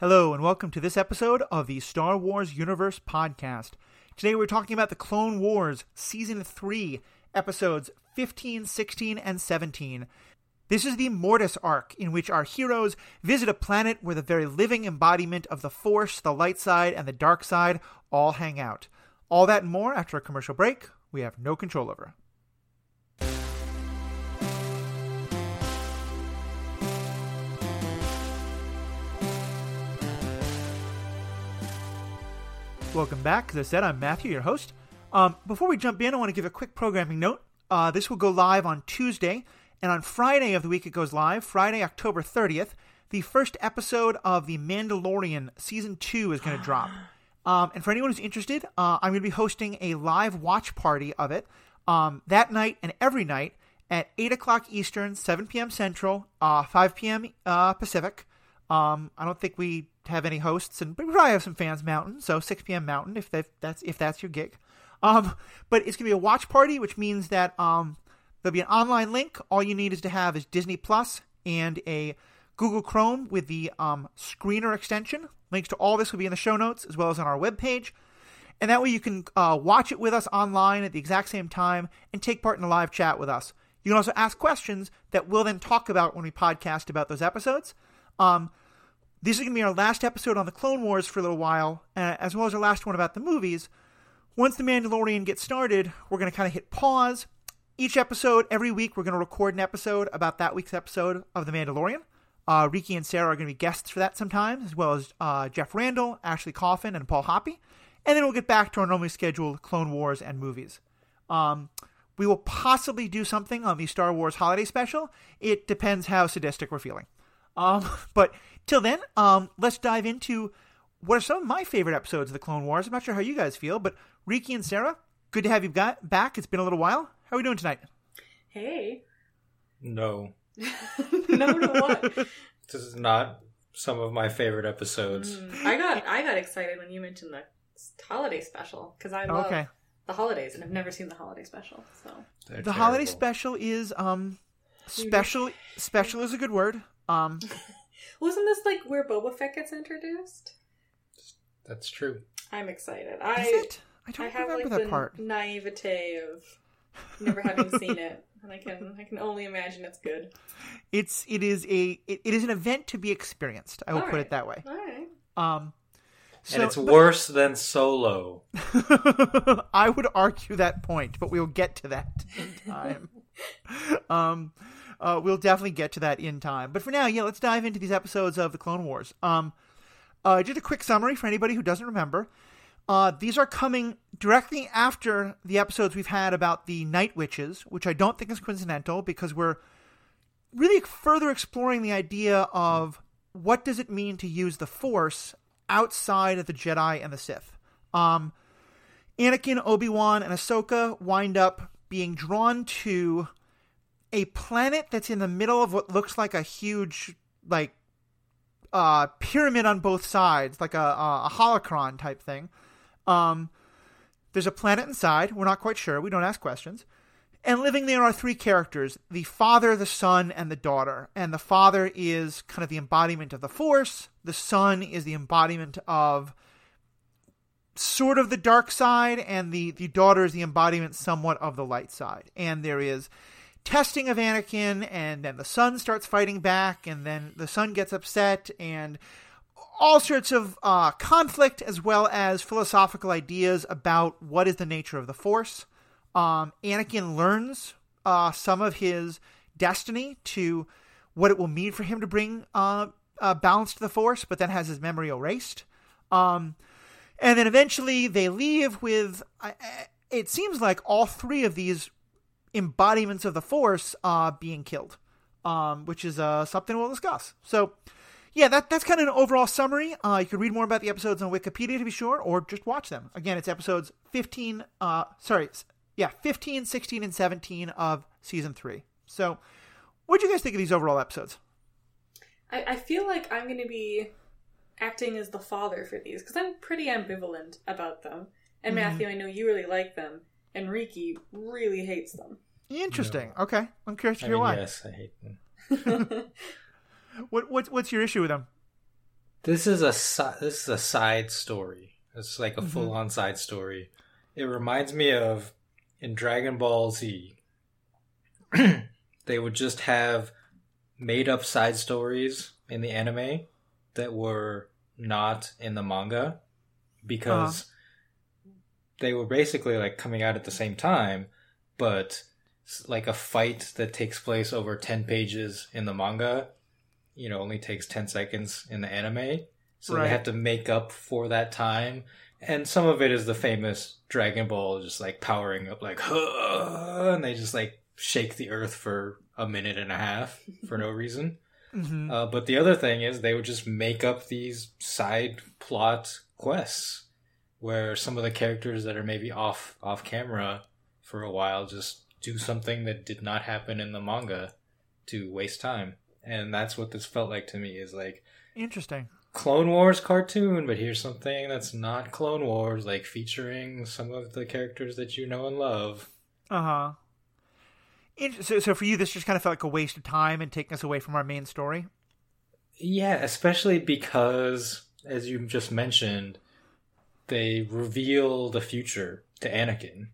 Hello, and welcome to this episode of the Star Wars Universe Podcast. Today we're talking about the Clone Wars Season 3, episodes 15, 16, and 17. This is the Mortis arc, in which our heroes visit a planet where the very living embodiment of the Force, the light side, and the dark side all hang out. All that and more after a commercial break we have no control over. Welcome back. As I said, I'm Matthew, your host. Um, before we jump in, I want to give a quick programming note. Uh, this will go live on Tuesday, and on Friday of the week it goes live, Friday, October 30th. The first episode of The Mandalorian Season 2 is going to drop. Um, and for anyone who's interested, uh, I'm going to be hosting a live watch party of it um, that night and every night at 8 o'clock Eastern, 7 p.m. Central, uh, 5 p.m. Uh, Pacific. Um, I don't think we have any hosts, and but we probably have some fans Mountain, so 6 p.m. Mountain if that's if that's your gig. Um, but it's gonna be a watch party, which means that um, there'll be an online link. All you need is to have is Disney Plus and a Google Chrome with the um, screener extension. Links to all this will be in the show notes as well as on our webpage. And that way you can uh, watch it with us online at the exact same time and take part in a live chat with us. You can also ask questions that we'll then talk about when we podcast about those episodes. Um, this is going to be our last episode on the Clone Wars for a little while, uh, as well as our last one about the movies. Once The Mandalorian gets started, we're going to kind of hit pause. Each episode, every week, we're going to record an episode about that week's episode of The Mandalorian. Uh, Riki and Sarah are going to be guests for that sometimes, as well as uh, Jeff Randall, Ashley Coffin, and Paul Hoppy. And then we'll get back to our normally scheduled Clone Wars and movies. Um, we will possibly do something on the Star Wars holiday special. It depends how sadistic we're feeling. Um, but till then, um, let's dive into what are some of my favorite episodes of the Clone Wars. I'm not sure how you guys feel, but Riki and Sarah, good to have you got back. It's been a little while. How are we doing tonight? Hey. No. no to what? This is not some of my favorite episodes. Mm, I got I got excited when you mentioned the holiday special because I love Okay. the holidays and I've never seen the holiday special. So They're The holiday special is um special. Special is a good word. Um, wasn't this like where Boba Fett gets introduced? That's true. I'm excited. is I it? I I don't have remember like that the part. naivete of never having seen it, and I can I can only imagine it's good. It's it is a it, it is an event to be experienced. I will All put right. it that way. All right. Um, so and it's but- worse than Solo. I would argue that point, but we'll get to that in time. um, uh, we'll definitely get to that in time. But for now, yeah, let's dive into these episodes of the Clone Wars. Um, uh, just a quick summary for anybody who doesn't remember. Uh, these are coming directly after the episodes we've had about the Night Witches, which I don't think is coincidental because we're really further exploring the idea of what does it mean to use the Force outside of the Jedi and the Sith. Um, Anakin, Obi Wan, and Ahsoka wind up being drawn to a planet that's in the middle of what looks like a huge, like, uh, pyramid on both sides, like a, a, holocron type thing. Um, there's a planet inside. We're not quite sure. We don't ask questions. And living there are three characters the father, the son, and the daughter. And the father is kind of the embodiment of the Force, the son is the embodiment of sort of the dark side, and the, the daughter is the embodiment somewhat of the light side. And there is testing of Anakin, and then the son starts fighting back, and then the son gets upset, and all sorts of uh, conflict as well as philosophical ideas about what is the nature of the Force. Um, Anakin learns uh, some of his destiny to what it will mean for him to bring uh, uh, balance to the Force, but then has his memory erased. Um, and then eventually they leave with. It seems like all three of these embodiments of the Force uh, being killed, um, which is uh, something we'll discuss. So, yeah, that that's kind of an overall summary. Uh, you can read more about the episodes on Wikipedia to be sure, or just watch them. Again, it's episodes 15, uh, sorry, yeah, 15, 16, and 17 of season three. So, what do you guys think of these overall episodes? I, I feel like I'm going to be acting as the father for these because I'm pretty ambivalent about them. And Mhm. Matthew, I know you really like them, and Riki really hates them. Interesting. Okay, I'm curious to I hear mean, why. yes, I hate them. What what's what's your issue with them? This is a si- this is a side story. It's like a Mhm. full on side story. It reminds me of in Dragon Ball Z. they would just have made up side stories in the anime that were not in the manga because they were basically like coming out at the same time, but like a fight that takes place over 10 pages in the manga, you know, only takes 10 seconds in the anime. So Right. they have to make up for that time. And some of it is the famous Dragon Ball just like powering up, like, and they just like shake the earth for a minute and a half for no reason. hmm Uh, but the other thing is they would just make up these side plot quests where some of the characters that are maybe off off camera for a while just do something that did not happen in the manga to waste time. And that's what this felt like to me is like Interesting. Clone Wars cartoon, but here's something that's not Clone Wars, like featuring some of the characters that you know and love. Uh huh. So, so for you, this just kind of felt like a waste of time and taking us away from our main story. Yeah, especially because, as you just mentioned, they reveal the future to Anakin,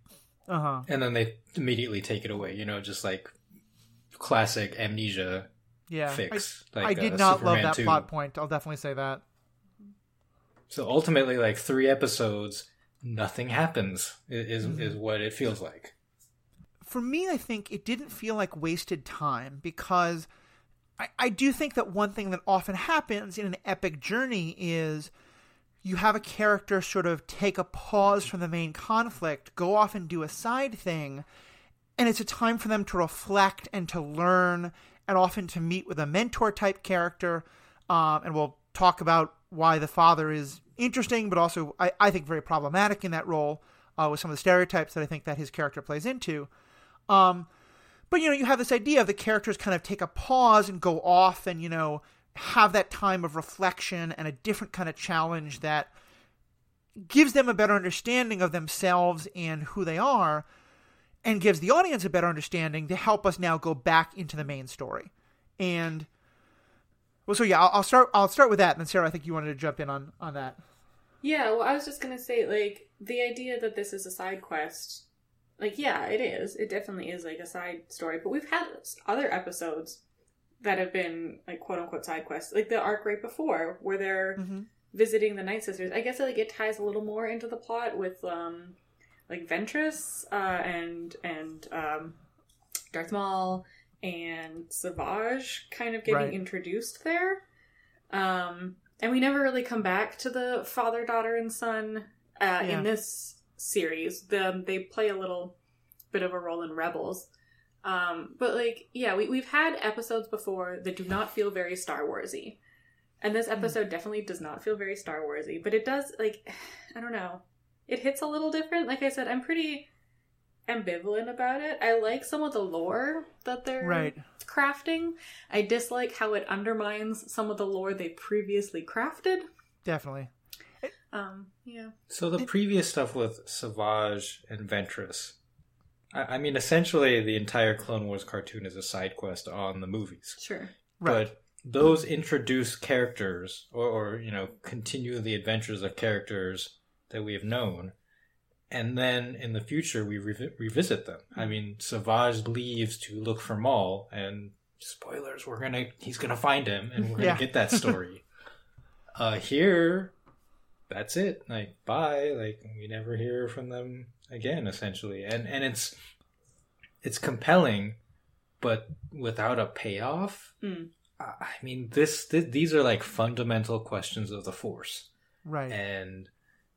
Uh huh. and then they immediately take it away. You know, just like classic amnesia Yeah. fix. I, like I did uh, not Superman love that 2. plot point. I'll definitely say that. So ultimately, like three episodes, nothing happens. Is Mhm. is what it feels like. for me, I think it didn't feel like wasted time because I, I do think that one thing that often happens in an epic journey is you have a character sort of take a pause from the main conflict, go off and do a side thing, and it's a time for them to reflect and to learn and often to meet with a mentor type character. Um, and we'll talk about why the father is interesting, but also I, I think very problematic in that role uh, with some of the stereotypes that I think that his character plays into. Um, but you know, you have this idea of the characters kind of take a pause and go off and you know have that time of reflection and a different kind of challenge that gives them a better understanding of themselves and who they are and gives the audience a better understanding to help us now go back into the main story and well so yeah i'll, I'll start i'll start with that and then sarah i think you wanted to jump in on on that Yeah, well, I was just gonna say, like, the idea that this is a side quest, like, yeah, it is. It definitely is like a side story. But we've had other episodes that have been like quote unquote side quests, like the arc right before, where they're mm-hmm. visiting the Night Sisters. I guess like it ties a little more into the plot with um, like Ventress uh, and and um, Darth Maul and Savage kind of getting Right. introduced there. Um, and we never really come back to the father, daughter, and son uh, Yeah. in this series. The, they play a little bit of a role in Rebels. Um, but like, yeah, we, we've had episodes before that do not feel very Star Warsy. And this episode definitely does not feel very Star Warsy, but it does like I don't know. It hits a little different. Like I said, I'm pretty ambivalent about it. I like some of the lore that they're right crafting. I dislike how it undermines some of the lore they previously crafted. definitely Um, yeah. So the previous stuff with Savage and Ventress, I, I mean, essentially the entire Clone Wars cartoon is a side quest on the movies. Sure. right But those introduce characters, or, or you know, continue the adventures of characters that we have known, and then in the future we revi- revisit them. I mean, Savage leaves to look for Maul, and spoilers, we're gonna he's gonna find him, and we're gonna Yeah. get that story. uh, here, that's it. Like, bye. Like, we never hear from them again, essentially, and and it's it's compelling, but without a payoff. Mm. I I mean, this, th- these are like fundamental questions of the Force, right and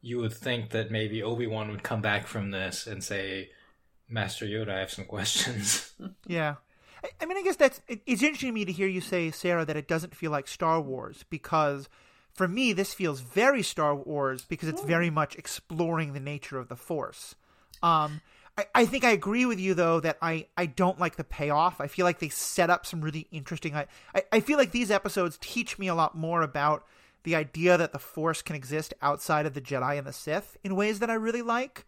you would think that maybe Obi Wan would come back from this and say, "Master Yoda, I have some questions." Yeah. I, I mean, I guess that's it, it's interesting to me to hear you say, Sarah, that it doesn't feel like Star Wars because for me, this feels very Star Wars because it's very much exploring the nature of the Force. Um, I, I think I agree with you though that I, I don't like the payoff. I feel like they set up some really interesting. I, I, I feel like these episodes teach me a lot more about the idea that the Force can exist outside of the Jedi and the Sith in ways that I really like,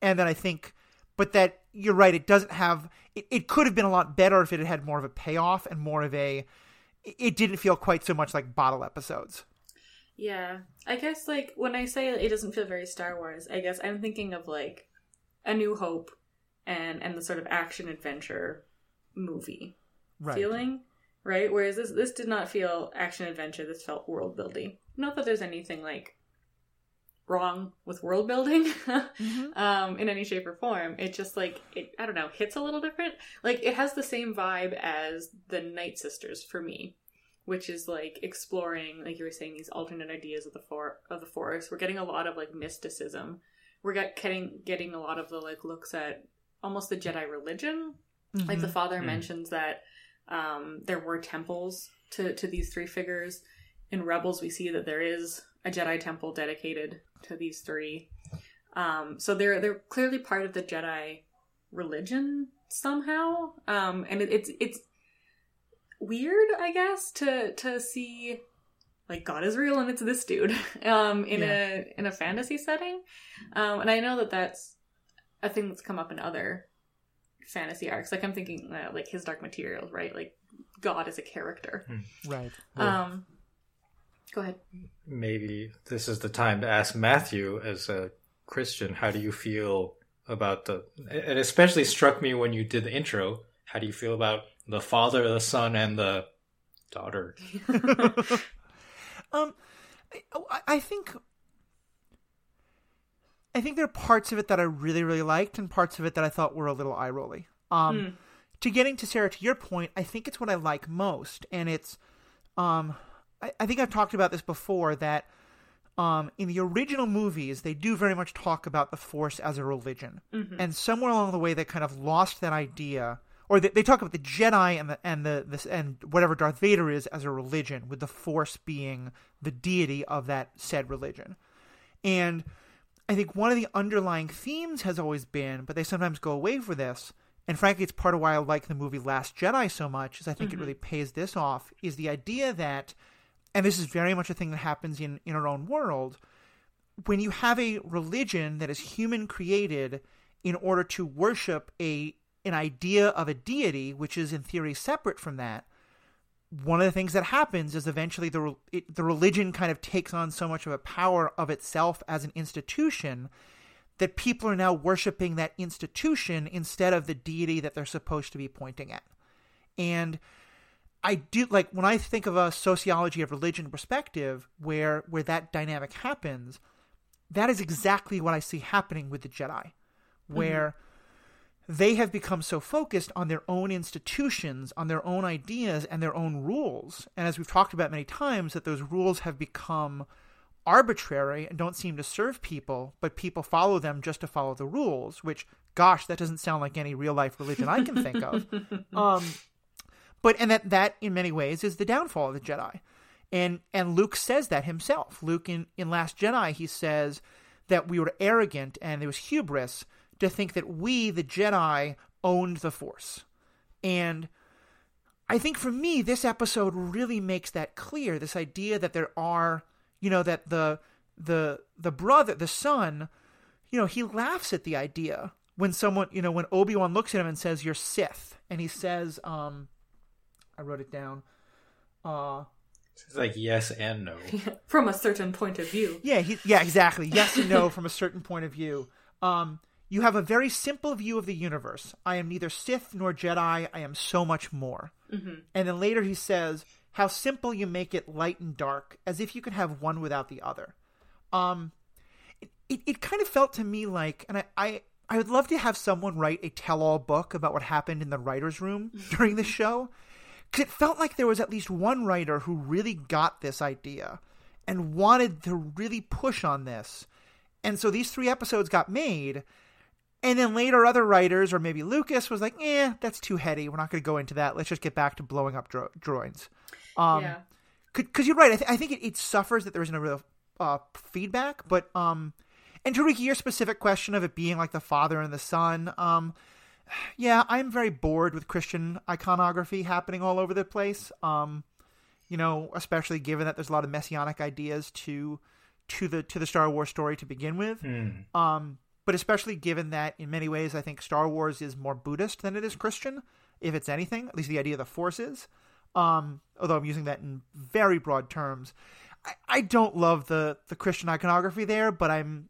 and that I think but that you're right it doesn't have it, it could have been a lot better if it had had more of a payoff and more of a it didn't feel quite so much like bottle episodes Yeah. I guess like when I say it doesn't feel very Star Wars, I guess I'm thinking of like A New Hope and and the sort of action adventure movie Right. feeling, right? Whereas this this did not feel action adventure. This felt world building. Not that there's anything like wrong with world building Mhm. um, in any shape or form. It just like it I don't know hits a little different. Like it has the same vibe as the Night Sisters for me, which is like exploring, like you were saying, these alternate ideas of the for of the Force. We're getting a lot of like mysticism. We're get, getting getting a lot of the like looks at almost the Jedi religion like the Mhm. father Mm. mentions that um, there were temples to, to these three figures. In Rebels, we see that there is a Jedi temple dedicated to these three. Um, so they're they're clearly part of the Jedi religion somehow, um, and it, it's it's weird, I guess, to to see like God is real and it's this dude um, in a in a fantasy setting. Um, and I know that that's a thing that's come up in other fantasy arcs. Like I'm thinking uh, like his Dark Materials, right? Like God is a character. Right. Um, go ahead. Maybe this is the time to ask Matthew, as a Christian, how do you feel about the? It especially struck me when you did the intro. How do you feel about the father, the son, and the daughter? um, I, I think I think there are parts of it that I really really liked, and parts of it that I thought were a little eye rolly. Um, Hmm. to getting to Sarah, to your point, I think it's what I like most, and it's um, I, I think I've talked about this before that um, in the original movies they do very much talk about the Force as a religion, and somewhere along the way they kind of lost that idea, or they, they talk about the Jedi and the and the this and whatever Darth Vader is as a religion, with the Force being the deity of that said religion, and I think one of the underlying themes has always been, but they sometimes go away for this, and frankly, it's part of why I like the movie Last Jedi so much, is I think it mm-hmm. really pays this off, is the idea that, and this is very much a thing that happens in, in our own world, when you have a religion that is human created in order to worship a an idea of a deity, which is in theory separate from that, one of the things that happens is eventually the it, the religion kind of takes on so much of a power of itself as an institution that people are now worshiping that institution instead of the deity that they're supposed to be pointing at. And I do like when I think of a sociology of religion perspective where where that dynamic happens, that is exactly what I see happening with the Jedi, where mm-hmm. They have become so focused on their own institutions, on their own ideas and their own rules. And as we've talked about many times, that those rules have become arbitrary and don't seem to serve people, but people follow them just to follow the rules, which, gosh, that doesn't sound like any real life religion I can think of. Um, but, and that, that in many ways is the downfall of the Jedi. And, and Luke says that himself. Luke in, in Last Jedi, he says that we were arrogant and there was hubris to think that we, the Jedi, owned the Force. And I think for me, this episode really makes that clear. This idea that there are, you know, that the the the brother, the son, you know, he laughs at the idea when someone, you know, when Obi Wan looks at him and says, "You're Sith," and he says, um, I wrote it down. Uh, It's like yes and no. From a certain point of view. yeah, he, yeah, exactly. Yes and no from a certain point of view. Um, you have a very simple view of the universe. I am neither Sith nor Jedi. I am so much more. Mm-hmm. And then later he says, "How simple you make it, light and dark, as if you could have one without the other." Um, it, it, it kind of felt to me like, and I, I I would love to have someone write a tell-all book about what happened in the writers' room during the show, because it felt like there was at least one writer who really got this idea and wanted to really push on this, and so these three episodes got made. And then later, other writers, or maybe Lucas, was like, "Eh, that's too heady. We're not going to go into that. Let's just get back to blowing up dro- droids." Um, yeah. because you're right. I, th- I think it, it suffers that there isn't a real uh, feedback. But um, and Tariki, your specific question of it being like the father and the son, um, yeah, I'm very bored with Christian iconography happening all over the place. Um, you know, especially given that there's a lot of messianic ideas to to the to the Star Wars story to begin with. Hmm. Um, but especially given that in many ways, I think Star Wars is more Buddhist than it is Christian, if it's anything. At least the idea of the Force is. Um, although I'm using that in very broad terms. I, I don't love the the Christian iconography there, but I'm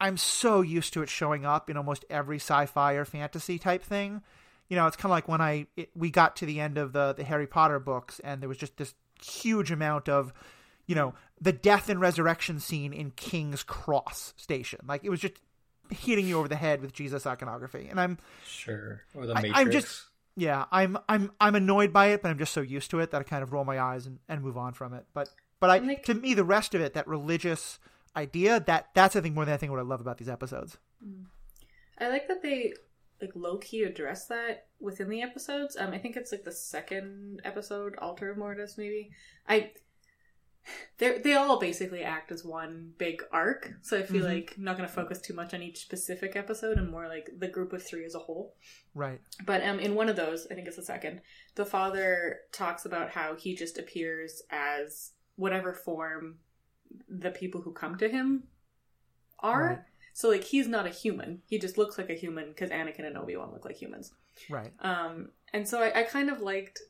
I'm so used to it showing up in almost every sci-fi or fantasy type thing. You know, it's kind of like when I it, we got to the end of the the Harry Potter books, and there was just this huge amount of, you know, the death and resurrection scene in King's Cross Station. Like it was just hitting you over the head with Jesus iconography, and I'm Sure. Or the I- Matrix. I'm just- yeah, I'm I'm I'm annoyed by it, but I'm just so used to it that I kind of roll my eyes and, and move on from it. But but I like- to me the rest of it, that religious idea, that that's I think more than anything what I love about these episodes. I like that they like low key address that within the episodes. Um, I think it's like the second episode, Altar of Mortis, maybe. I they they all basically act as one big arc, so I feel Mhm. like I'm not going to focus too much on each specific episode and more like the group of three as a whole. Right. But um, in one of those, I think it's the second, the father talks about how he just appears as whatever form the people who come to him are. Right. So like he's not a human. He just looks like a human because Anakin and Obi Wan look like humans. Right. Um, and so I, I kind of liked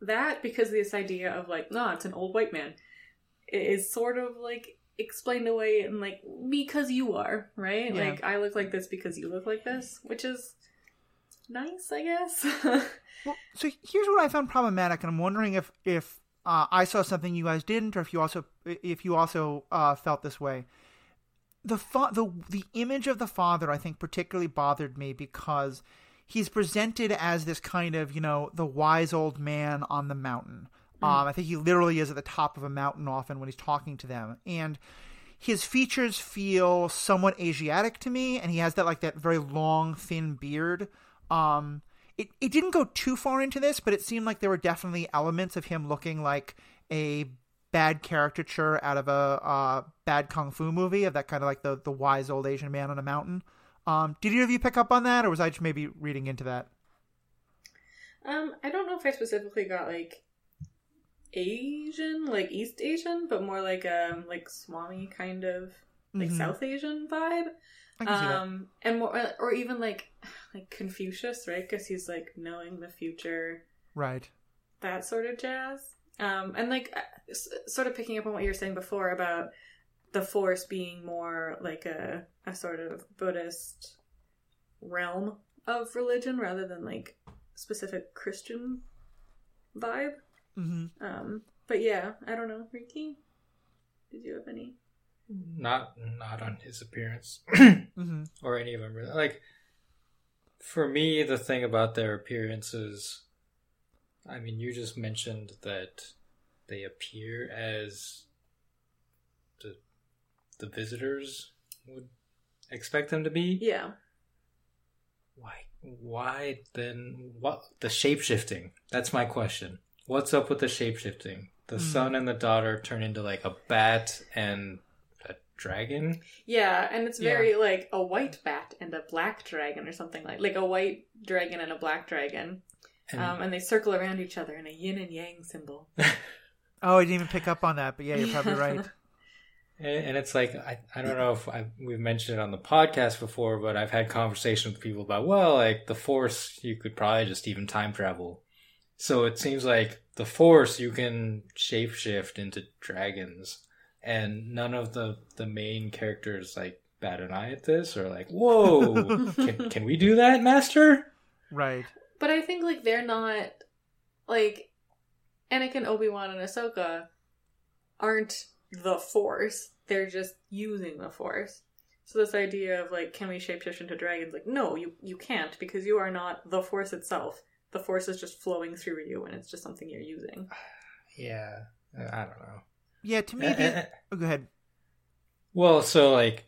that because this idea of like, no, it's an old white man is sort of like explained away and like because you are right. Yeah. Like I look like this because you look like this, which is nice, I guess. Well, so here's what I found problematic, and I'm wondering if if uh, I saw something you guys didn't, or if you also if you also uh, felt this way. The fa- the the image of the father, I think, particularly bothered me because he's presented as this kind of you know the wise old man on the mountain. Um, I think he literally is at the top of a mountain often when he's talking to them, and his features feel somewhat Asiatic to me, and he has that like that very long, thin beard. Um, it it didn't go too far into this, but it seemed like there were definitely elements of him looking like a bad caricature out of a uh, bad kung fu movie of that kind of like the the wise old Asian man on a mountain. Um, did either of you pick up on that, or was I just maybe reading into that? um, I don't know if I specifically got like Asian, like East Asian, but more like um like Swami kind of like Mhm. South Asian vibe. I can see that. um and more or even like like confucius right because he's like knowing the future Right. that sort of jazz um and like uh, sort of picking up on what you were saying before about the force being more like a a sort of buddhist realm of religion rather than like specific christian vibe hmm um but yeah i don't know Riki did you have any not not on his appearance hmm or any of them really. Like for me, the thing about their appearances, I mean, you just mentioned that they appear as the the visitors would expect them to be. yeah Why? Why then? What the shape shifting? That's my question. What's up with the shape shifting? The Hmm. son and the daughter turn into like a bat and a dragon. Yeah, and it's Yeah. very like a white bat and a black dragon or something like like a white dragon and a black dragon. And um, and they circle around each other in a yin and yang symbol. Oh, I didn't even pick up on that, but yeah, you're probably right. And, and it's like I, I don't know if I, we've mentioned it on the podcast before, but I've had conversations with people about well, like the Force, you could probably just even time travel. So it seems like the Force, you can shapeshift into dragons, and none of the the main characters like bat an eye at this or like, whoa, can, can we do that, Master? Right. But I think like they're not like Anakin, Obi Wan, and Ahsoka aren't the Force. They're just using the Force. So this idea of like, can we shapeshift into dragons? Like, no, you you can't because you are not the Force itself. The Force is just flowing through you, and it's just something you're using. Yeah, I don't know. Yeah, to me, Eh, the, eh, eh. oh, go ahead. Well, so like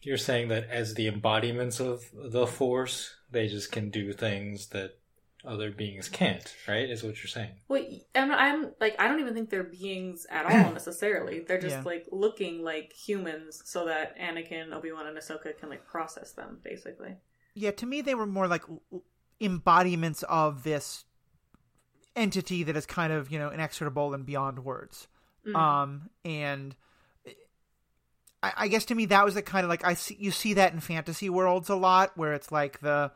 you're saying that as the embodiments of the force, they just can do things that other beings can't, right? Is what you're saying. Well, I'm, I'm like I don't even think they're beings at all necessarily. They're just Yeah. like looking like humans, so that Anakin, Obi Wan, and Ahsoka can like process them, basically. Yeah, to me, they were more like l- embodiments of this entity that is kind of you know inexorable and beyond words. Mhm. Um, and I, I guess to me that was the kind of like I see you see that in fantasy worlds a lot, where it's like the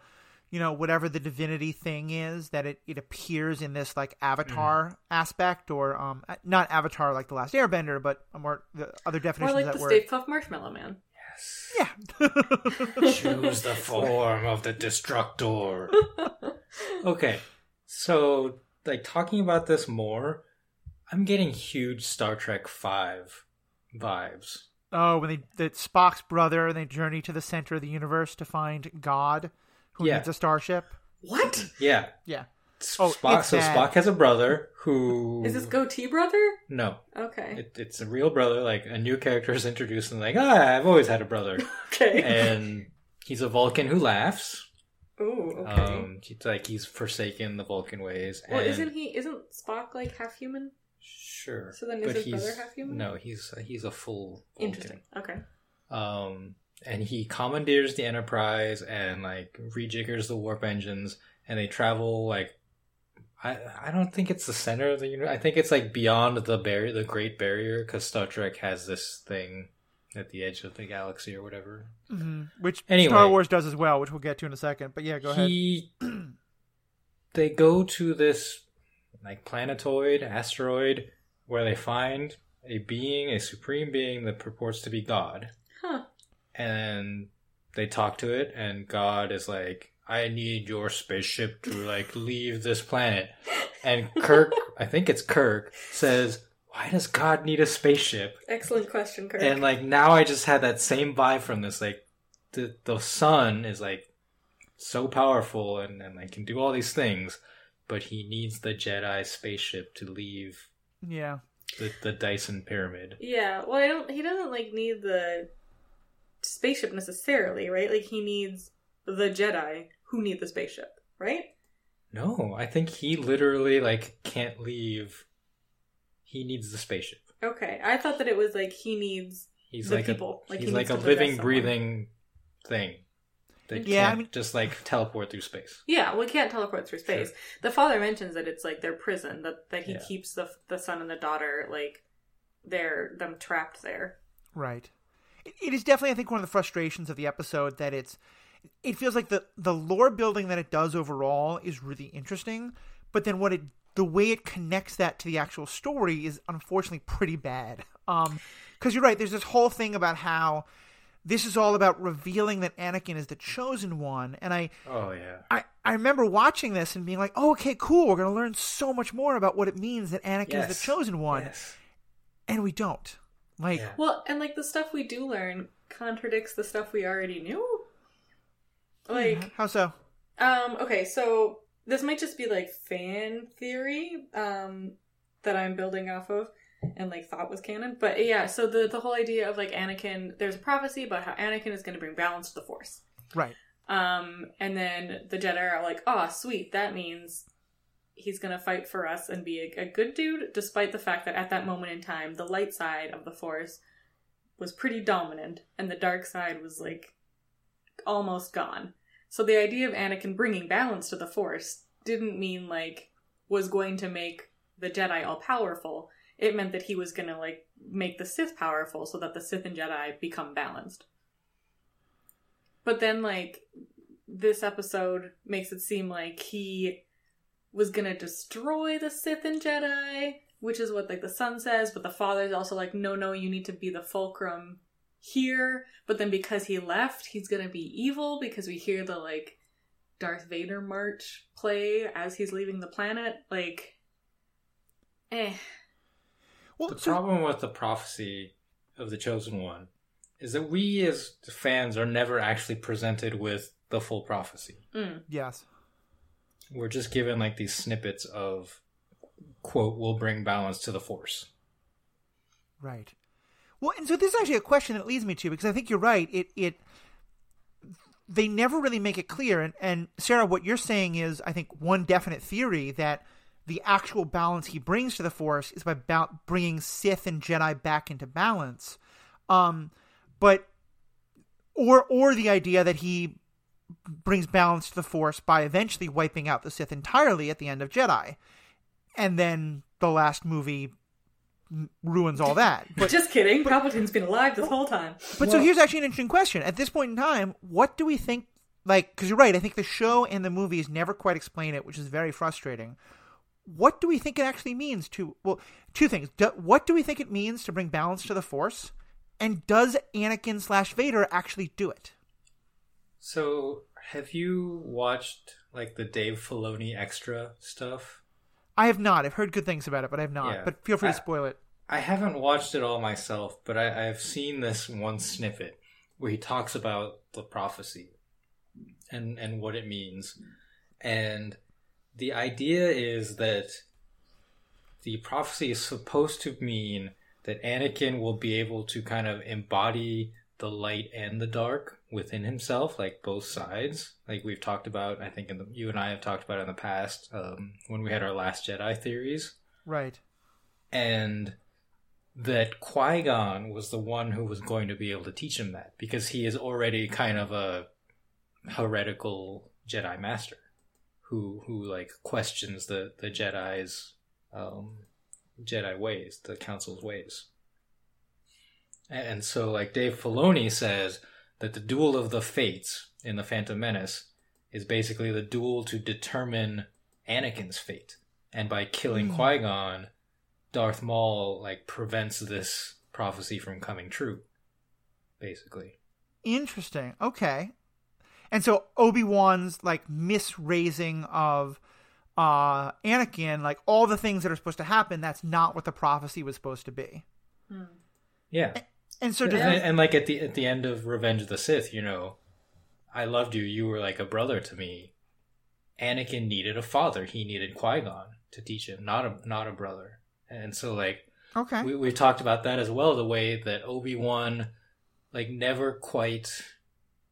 you know, whatever the divinity thing is, that it, it appears in this like avatar aspect, or um, not avatar like the Last Airbender, but a more the other definitions like of the that word. Stay Puft Marshmallow Man. Yeah. Choose the form of the destructor. okay, so like talking about this more, I'm getting huge Star Trek Five vibes. oh, when they the Spock's brother, and they journey to the center of the universe to find God, who Yeah. needs a starship. What? Yeah, Yeah. Oh, Spock. So. Spock has a brother who Is this goatee brother? no. Okay. It, it's a real brother. Like a new character is introduced, and like, ah, I've always had a brother, Okay. and he's a Vulcan who laughs. Oh, okay. Um, he's like he's forsaken the Vulcan ways. well, isn't he? Isn't Spock like half human? Sure. So then is his brother half human? No, he's he's a full Vulcan. Interesting. Okay. Um, and he commandeers the Enterprise and like rejiggers the warp engines, and they travel like. I, I don't think it's the center of the universe. I think it's like beyond the barrier, the Great Barrier, because Star Trek has this thing at the edge of the galaxy or whatever. hmm Which Anyway. Star Wars does as well, which we'll get to in a second. But yeah, go ahead. they go to this like planetoid asteroid where they find a being a supreme being that purports to be god Huh. and they talk to it and god is like i need your spaceship to like leave this planet and kirk i think it's kirk says why does god need a spaceship Excellent question, Kirk. and like now I just had that same vibe from this. Like the the son is like so powerful and, and like can do all these things, but he needs the Jedi spaceship to leave Yeah. the, the Dyson pyramid. yeah. Well, I don't. He doesn't like need the spaceship necessarily, right? Like he needs the Jedi who need the spaceship, right? No, I think he literally like can't leave. He needs the spaceship. Okay. I thought that it was like he needs. He's The like people. a Like, he's he like a living, someone. breathing thing. That Yeah, can't mean- just like teleport through space. Yeah, we can't teleport through space. Sure. The father mentions that it's like their prison that that he Yeah. keeps the the son and the daughter like they're them trapped there. Right. It- It is definitely, I think, one of the frustrations of the episode that it's. It feels like the the lore building that it does overall is really interesting, but then what it the way it connects that to the actual story is unfortunately pretty bad. Um, because you're right. There's this whole thing about how this is all about revealing that Anakin is the chosen one, and I Oh yeah. I, I remember watching this and being like, oh, okay, cool. We're going to learn so much more about what it means that Anakin is the chosen one. Yes. And we don't. Like, Yeah. Well, and like the stuff we do learn contradicts the stuff we already knew. Like, how so? um, okay, so this might just be like fan theory, um, that I'm building off of and like thought was canon. But yeah, so the the whole idea of like Anakin, there's a prophecy about how Anakin is going to bring balance to the Force. Right. Um, and then the Jedi are like, "Oh, sweet, that means he's gonna fight for us and be a, a good dude." Despite the fact that at that moment in time, the light side of the Force was pretty dominant, and the dark side was like almost gone. So the idea of Anakin bringing balance to the Force didn't mean like was going to make the Jedi all powerful. It meant that he was gonna like make the Sith powerful, so that the Sith and Jedi become balanced. But then, like, this episode makes it seem like he was gonna destroy the Sith and Jedi, which is what, like, the son says, but the father's also like, no, no, you need to be the fulcrum here. But then because he left, he's gonna be evil because we hear the, like, Darth Vader march play as he's leaving the planet. Like, eh. Well, The so- problem with the prophecy of the chosen one is that we as fans are never actually presented with the full prophecy. Mm. yes. We're just given like these snippets of quote will bring balance to the force. Right. Well, and so this is actually a question that leads me to because I think you're right. It it they never really make it clear. And and Sarah, what you're saying is, I think one definite theory that the actual balance he brings to the Force is by ba- bringing Sith and Jedi back into balance. Um, but or or the idea that he brings balance to the Force by eventually wiping out the Sith entirely at the end of Jedi, and then the last movie ruins all that. But Just kidding. Palpatine's been alive this whole time. but so here's actually an interesting question. At this point in time, what do we think like because you're right. I think the show and the movies never quite explain it, which is very frustrating. What do we think it actually means to? Well, two things. Do, what do we think it means to bring balance to the Force, and does Anakin slash Vader actually do it? So, have you watched like the Dave Filoni extra stuff? I have not. I've heard good things about it, but I have not. Yeah. But feel free to I- spoil it. I haven't watched it all myself, but I, I've seen this one snippet where he talks about the prophecy and and what it means, and the idea is that the prophecy is supposed to mean that Anakin will be able to kind of embody the light and the dark within himself, like both sides, like we've talked about. I think in the, you and I have talked about in the past um, when we had our Last Jedi theories Right. and that Qui Gon was the one who was going to be able to teach him that because he is already kind of a heretical Jedi master who who like questions the the Jedi's um, Jedi ways, the Council's ways, and, and so like Dave Filoni says that the duel of the fates in the Phantom Menace is basically the duel to determine Anakin's fate, and by killing Hmm. Qui Gon. Darth Maul like prevents this prophecy from coming true, basically. Interesting. Okay. And so Obi Wan's like misraising of uh Anakin, like all the things that are supposed to happen, that's not what the prophecy was supposed to be. Hmm. Yeah, And so and, does and, like at the at the end of Revenge of the Sith, you know, I loved you. You were like a brother to me. Anakin needed a father. He needed Qui Gon to teach him, not a not a brother. And so like okay. we we've talked about that as well. The way that Obi Wan like never quite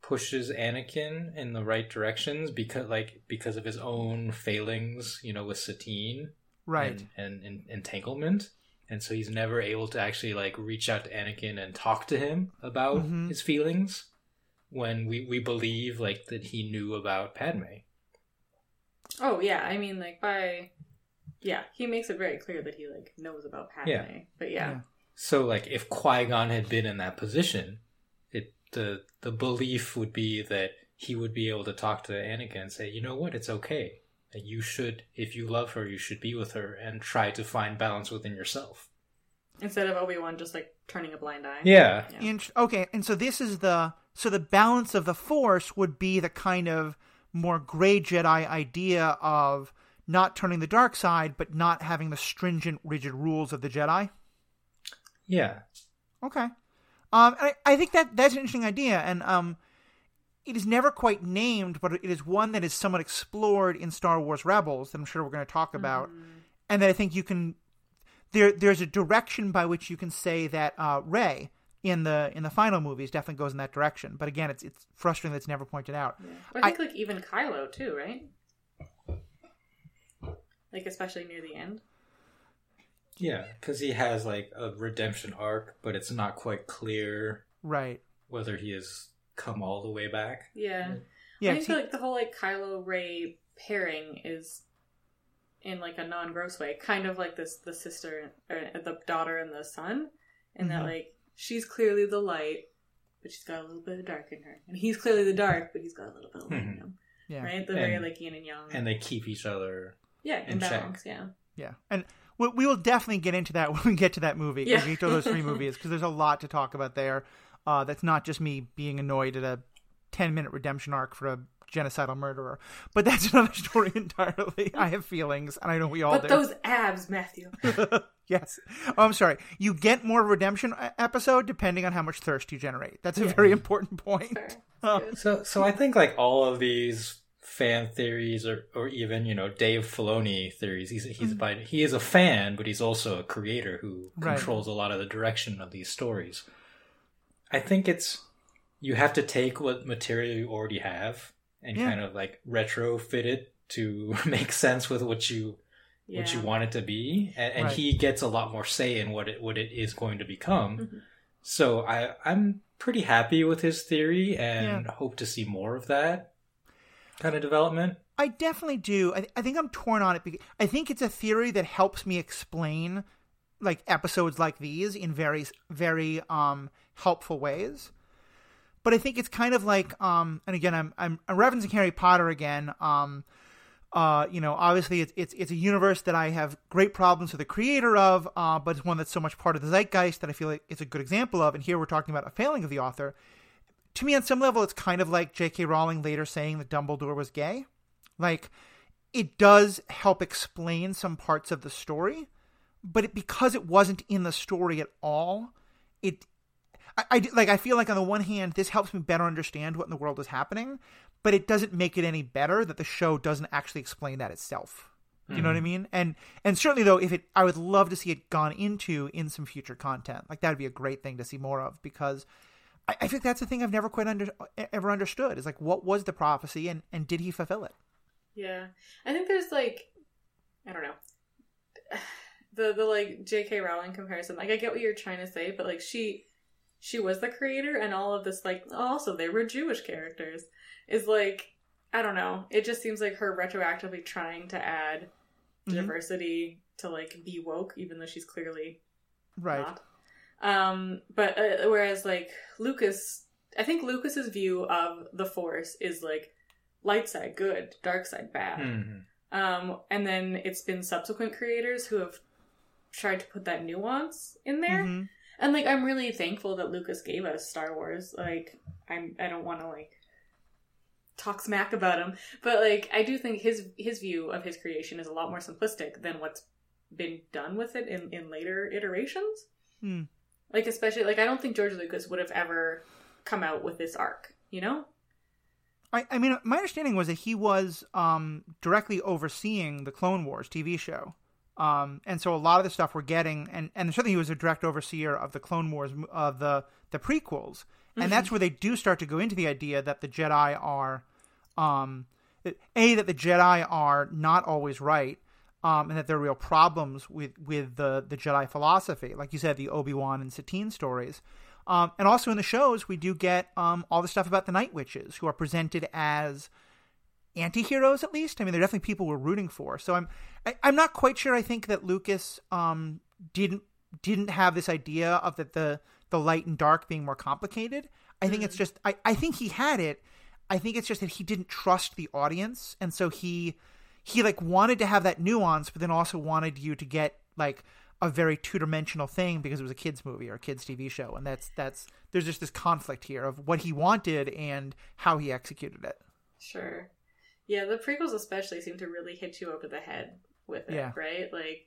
pushes Anakin in the right directions because like because of his own failings, you know, with Satine right. and, and, and entanglement. And so he's never able to actually like reach out to Anakin and talk to him about Mhm. his feelings when we, we believe like that he knew about Padme. Oh yeah, I mean like by yeah, he makes it very clear that he like knows about Padme. Yeah. But yeah. Yeah. So like if Qui Gon had been in that position, it the the belief would be that he would be able to talk to Anakin and say, you know what, it's okay. That you should, if you love her, you should be with her and try to find balance within yourself. Instead of Obi Wan just like turning a blind eye. Yeah, Yeah. Int- okay, and so this is the so the balance of the Force would be the kind of more gray Jedi idea of not turning the dark side, but not having the stringent, rigid rules of the Jedi. yeah, Okay. Um, I, I think that that's an interesting idea, and um, it is never quite named, but it is one that is somewhat explored in Star Wars Rebels that I'm sure we're going to talk about, and that I think you can there there's a direction by which you can say that uh, Rey in the in the final movies definitely goes in that direction. But again, it's it's frustrating that it's never pointed out. Yeah. But I think like even Kylo too, right? Like especially near the end. yeah, because he has like a redemption arc, but it's not quite clear Right. whether he has come all the way back. Yeah. Yeah. I 'cause feel he- like the whole like Kylo Rey pairing is in like a non gross way, kind of like this the sister or the daughter and the son, and that Mhm. like she's clearly the light, but she's got a little bit of dark in her, and he's clearly the dark, but he's got a little bit of light in Mhm. him, yeah. right? The very like yin and yang, And they keep each other. Yeah, in in check. yeah. Yeah, and we, we will definitely get into that when we get to that movie. Yeah. When we get to those three movies, because there's a lot to talk about there. Uh, that's not just me being annoyed at a 10 minute redemption arc for a genocidal murderer, but that's another story entirely. I have feelings, and I know we all But do. those abs, Matthew. yes. Oh, I'm sorry. You get more redemption e- episode depending on how much thirst you generate. That's a Yeah. very important point. Fair. Oh. So, so I think like all of these fan theories, or or even you know Dave Filoni theories, he's he's by he is a fan, but he's also a creator who Right. controls a lot of the direction of these stories. I think it's you have to take what material you already have and Yeah. kind of like retrofit it to make sense with what you Yeah. what you want it to be, and, and Right. he gets a lot more say in what it what it is going to become. Mhm. So I I'm pretty happy with his theory and hope to see more of that kind of development. I definitely do. I, I think I'm torn on it because I think it's a theory that helps me explain like episodes like these in very very um helpful ways. but I think it's kind of like, um, and again, I'm I'm, I'm referencing Harry Potter again. Um, uh, you know, obviously it's, it's it's a universe that I have great problems with the creator of, uh, but it's one that's so much part of the zeitgeist that I feel like it's a good example of. And here we're talking about a failing of the author. To me, on some level, it's kind of like J.K. Rowling later saying that Dumbledore was gay. Like, it does help explain some parts of the story, but it, because it wasn't in the story at all, it I, I, like I feel like on the one hand this helps me better understand what in the world is happening, but it doesn't make it any better that the show doesn't actually explain that itself. You mm-hmm. know what I mean? And and certainly though, if it, I would love to see it gone into in some future content. Like that would be a great thing to see more of because I, I think that's the thing I've never quite under ever understood is like what was the prophecy and and did he fulfill it? Yeah, I think there's like I don't know the the like J.K. Rowling comparison. Like I get what you're trying to say, but like she she was the creator, and all of this like also they were Jewish characters is like I don't know. It just seems like her retroactively trying to add mm-hmm. diversity to like be woke, even though she's clearly right. Not. Um, but uh, whereas like Lucas, I think Lucas's view of the Force is like light side good, dark side bad. Mm-hmm. Um, and then it's been subsequent creators who have tried to put that nuance in there. Mm-hmm. And like I'm really thankful that Lucas gave us Star Wars. Like I'm I don't want to like talk smack about him, but like I do think his his view of his creation is a lot more simplistic than what's been done with it in in later iterations. Hmm. Like especially like I don't think George Lucas would have ever come out with this arc, you know? I, I mean, my understanding was that he was um, directly overseeing the Clone Wars TV show. Um, and so a lot of the stuff we're getting, and, and certainly he was a direct overseer of the Clone Wars, of the, the prequels. And mm-hmm. that's where they do start to go into the idea that the Jedi are, um, A, that the Jedi are not always right, um, and that there are real problems with, with the, the Jedi philosophy. Like you said, the Obi Wan and Satine stories. Um, and also in the shows, we do get um, all the stuff about the Night Witches, who are presented as anti-heroes at least. I mean, they're definitely people we're rooting for. So I'm I, am i am not quite sure. I think that Lucas um, didn't didn't have this idea of that the the light and dark being more complicated. I think it's just I, I think he had it. I think it's just that he didn't trust the audience, and so he he like wanted to have that nuance, but then also wanted you to get like a very two dimensional thing because it was a kids movie or a kids TV show, and that's that's there's just this conflict here of what he wanted and how he executed it. Sure. Yeah, the prequels especially seem to really hit you over the head with it, yeah. right? Like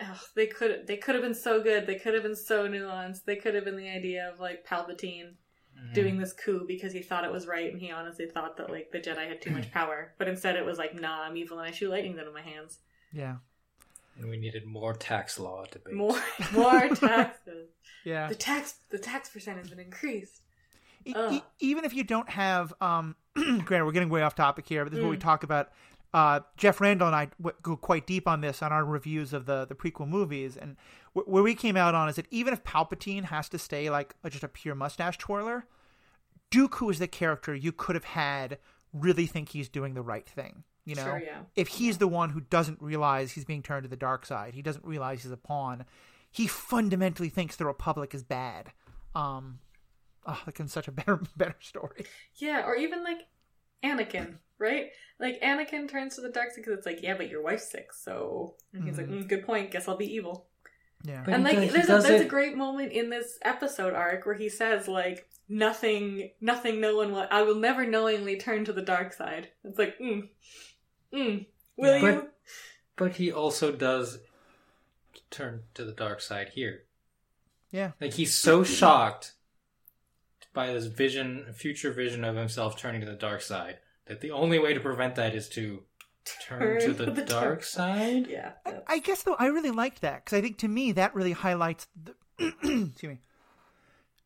oh, they could they could have been so good. They could have been so nuanced. They could have been the idea of like Palpatine mm-hmm. doing this coup because he thought it was right and he honestly thought that like the Jedi had too much power. But instead it was like, nah, I'm evil and I shoot lightning out of my hands. Yeah. And we needed more tax law debate. More more taxes. yeah. The tax the tax percent has been increased. E- even if you don't have um granted, we're getting way off topic here, but this is mm. what we talk about. Uh, Jeff Randall and I w- go quite deep on this on our reviews of the the prequel movies, and w- where we came out on is that even if Palpatine has to stay like just a pure mustache twirler, Dooku is the character you could have had really think he's doing the right thing. You know, sure, yeah. if he's the one who doesn't realize he's being turned to the dark side, he doesn't realize he's a pawn. He fundamentally thinks the Republic is bad. Um, oh, like in such a better better story. Yeah, or even like Anakin, right? Like Anakin turns to the dark side because it's like, yeah, but your wife's sick, so and he's mm-hmm. like, mm, good point. Guess I'll be evil. Yeah, but and like there's a, there's a great moment in this episode arc where he says like nothing, nothing, no one will. I will never knowingly turn to the dark side. It's like, mm, mm, will yeah. you? But, but he also does turn to the dark side here. Yeah, like he's so shocked by this vision, future vision of himself turning to the dark side. That the only way to prevent that is to turn, to the, the dark, dark, side. Yeah. I, I, guess though I really liked that because I think to me that really highlights the. excuse me.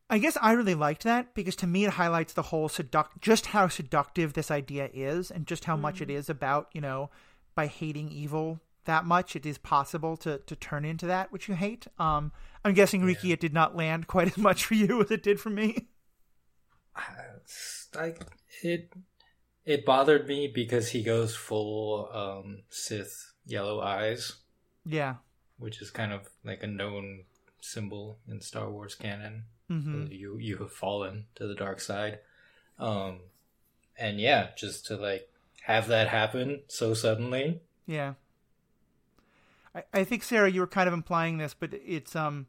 I guess I really liked that because to me it highlights the whole seduct just how seductive this idea is and just how mm-hmm. much it mm-hmm. about you know by hating evil that much it is possible to to turn into that which you hate. Um, I'm guessing Riki, it did not land quite as much for you as it did for me. I it it bothered me because he goes full um, Sith yellow eyes. Yeah, which is kind of like a known symbol in Star Wars canon. Mhm. You you have fallen to the dark side. Um, and yeah, just to like have that happen so suddenly. Yeah. I, I think Sarah, you were kind of implying this, but it's um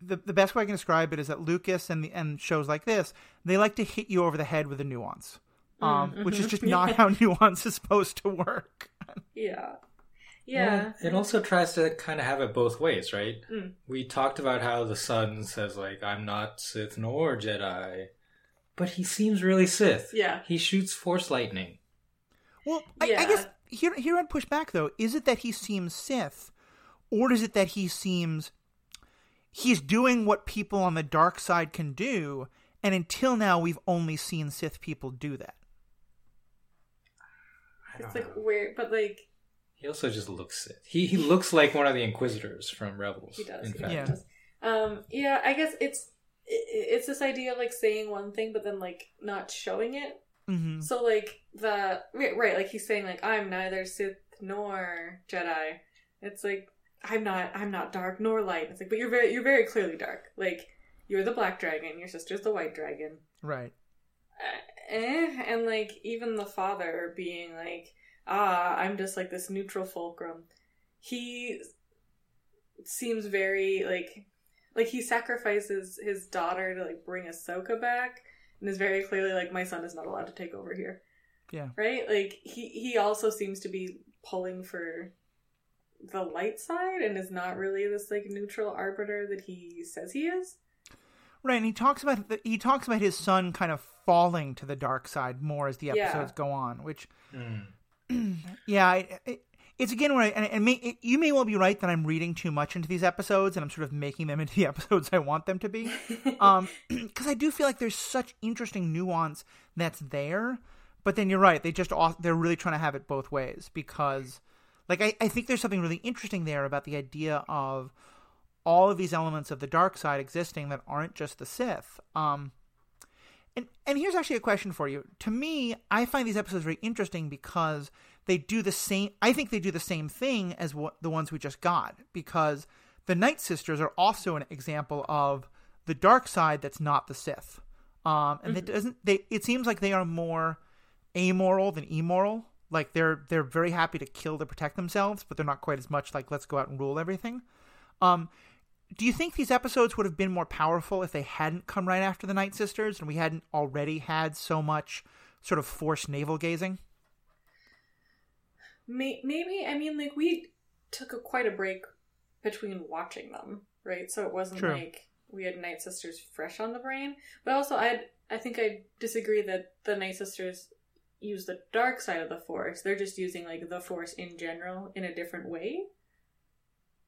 the the best way I can describe it is that Lucas and the and shows like this, they like to hit you over the head with a nuance. Um, which is just not how nuance is supposed to work. Yeah. Yeah. Well, it also tries to kind of have it both ways, right? Mm. We talked about how the son says like, "I'm not Sith nor Jedi," but he seems really Sith. Yeah. He shoots Force lightning. Well, I, I guess here here I'd push back though. Is it that he seems Sith, or is it that he seems he's doing what people on the dark side can do, and until now we've only seen Sith people do that. I It's like know. weird, but like He also just looks Sith. He he looks like one of the Inquisitors from Rebels. he does. In he fact, Yeah. does. Um. Yeah. I guess it's i- it's this idea of like saying one thing but then like not showing it. Mm-hmm. So like the right, right, like he's saying like I'm neither Sith nor Jedi. It's like I'm not I'm not dark nor light. It's like but you're very you're very clearly dark. Like you're the black dragon, your sister's the white dragon. Right. Uh, eh, and like even the father being like ah I'm just like this neutral fulcrum. He seems very like like he sacrifices his daughter to like bring Ahsoka back and is very clearly like my son is not allowed to take over here. Yeah. Right? Like he he also seems to be pulling for the light side and is not really this like neutral arbiter that he says he is. Right, and he talks about the, he talks about his son kind of falling to the dark side more as the Yeah. episodes go on, which Mm. yeah, I, it, it's again where I, and, and may, it, you may well be right that I'm reading too much into these episodes and I'm sort of making them into the episodes I want them to be. Um, because I do feel like there's such interesting nuance that's there, but then you're right, they just they're really trying to have it both ways because, like, I, I think there's something really interesting there about the idea of all of these elements of the dark side existing that aren't just the Sith. Um, and and here's actually a question for you. To me, I find these episodes very interesting because they do the same. I think they do the same thing as what the ones we just got because the Night Sisters are also an example of the dark side that's not the Sith. Um, and it doesn't. They it seems like they are more amoral than immoral. Like they're they're very happy to kill to protect themselves, but they're not quite as much like let's go out and rule everything. Um, do you think these episodes would have been more powerful if they hadn't come right after the Night Sisters and we hadn't already had so much sort of forced navel gazing? Maybe I mean like we took a, quite a break between watching them, right? So it wasn't True. like we had Night Sisters fresh on the brain. But also, I I think I disagree that the Night Sisters use the dark side of the Force. They're just using like the Force in general in a different way.